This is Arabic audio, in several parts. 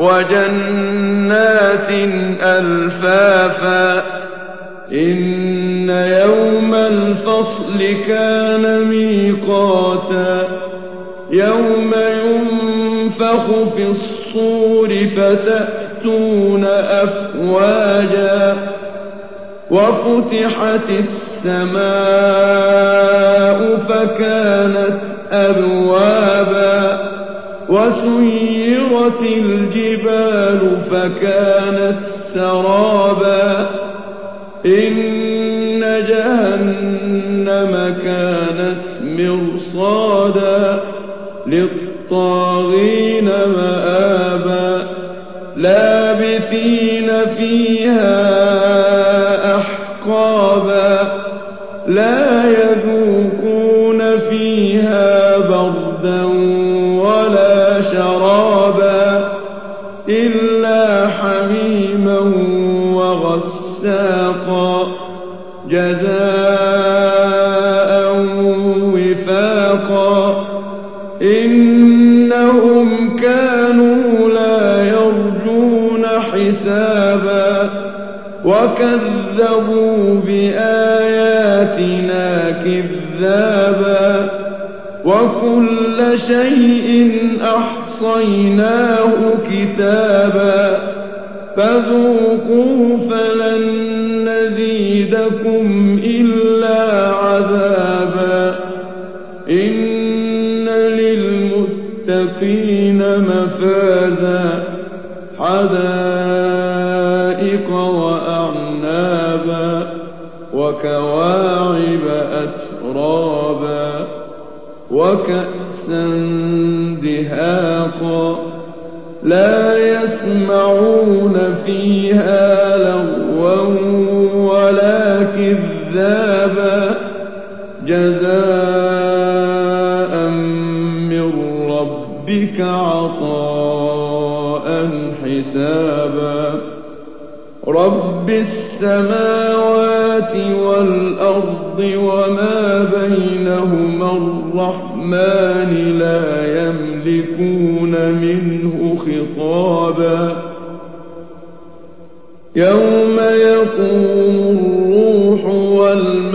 وجنات ألفافا إن يوم الفصل كان ميقاتا يوم ينفخ في الصور فتأتون أفواجا وفتحت السماء فكانت أبوابا وسيرت الجبال فكانت سرابا. إن جهنم كانت مرصادا للطاغين مآبا. لابثين فيها أحقابا. لا جزاء وفاقا. إنهم كانوا لا يرجون حسابا. وكذبوا بآياتنا كذابا. وكل شيء أحصيناه كتابا. فذوقوا فلن نزيدكم إلا عذابا. إن للمتقين مفازا. حدائق وأعنابا. وكواعب أترابا. وكأسا دهاقا. لا يسمعون فيها حسابا رب السماوات والأرض وما بينهما الرحمن لا يملكون منه خطابا. يوم يقوم الروح والملائكة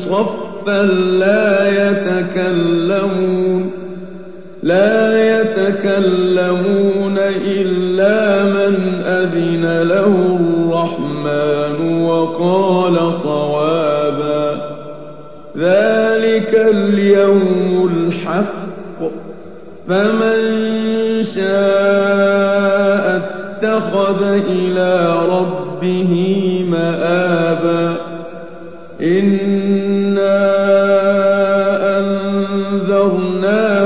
صفا لا يتكلمون لا يتكلمون إلا من أذن له الرحمن وقال صوابا. ذلك اليوم الحق. فمن شاء اتخذ إلى ربه مآبا. إنا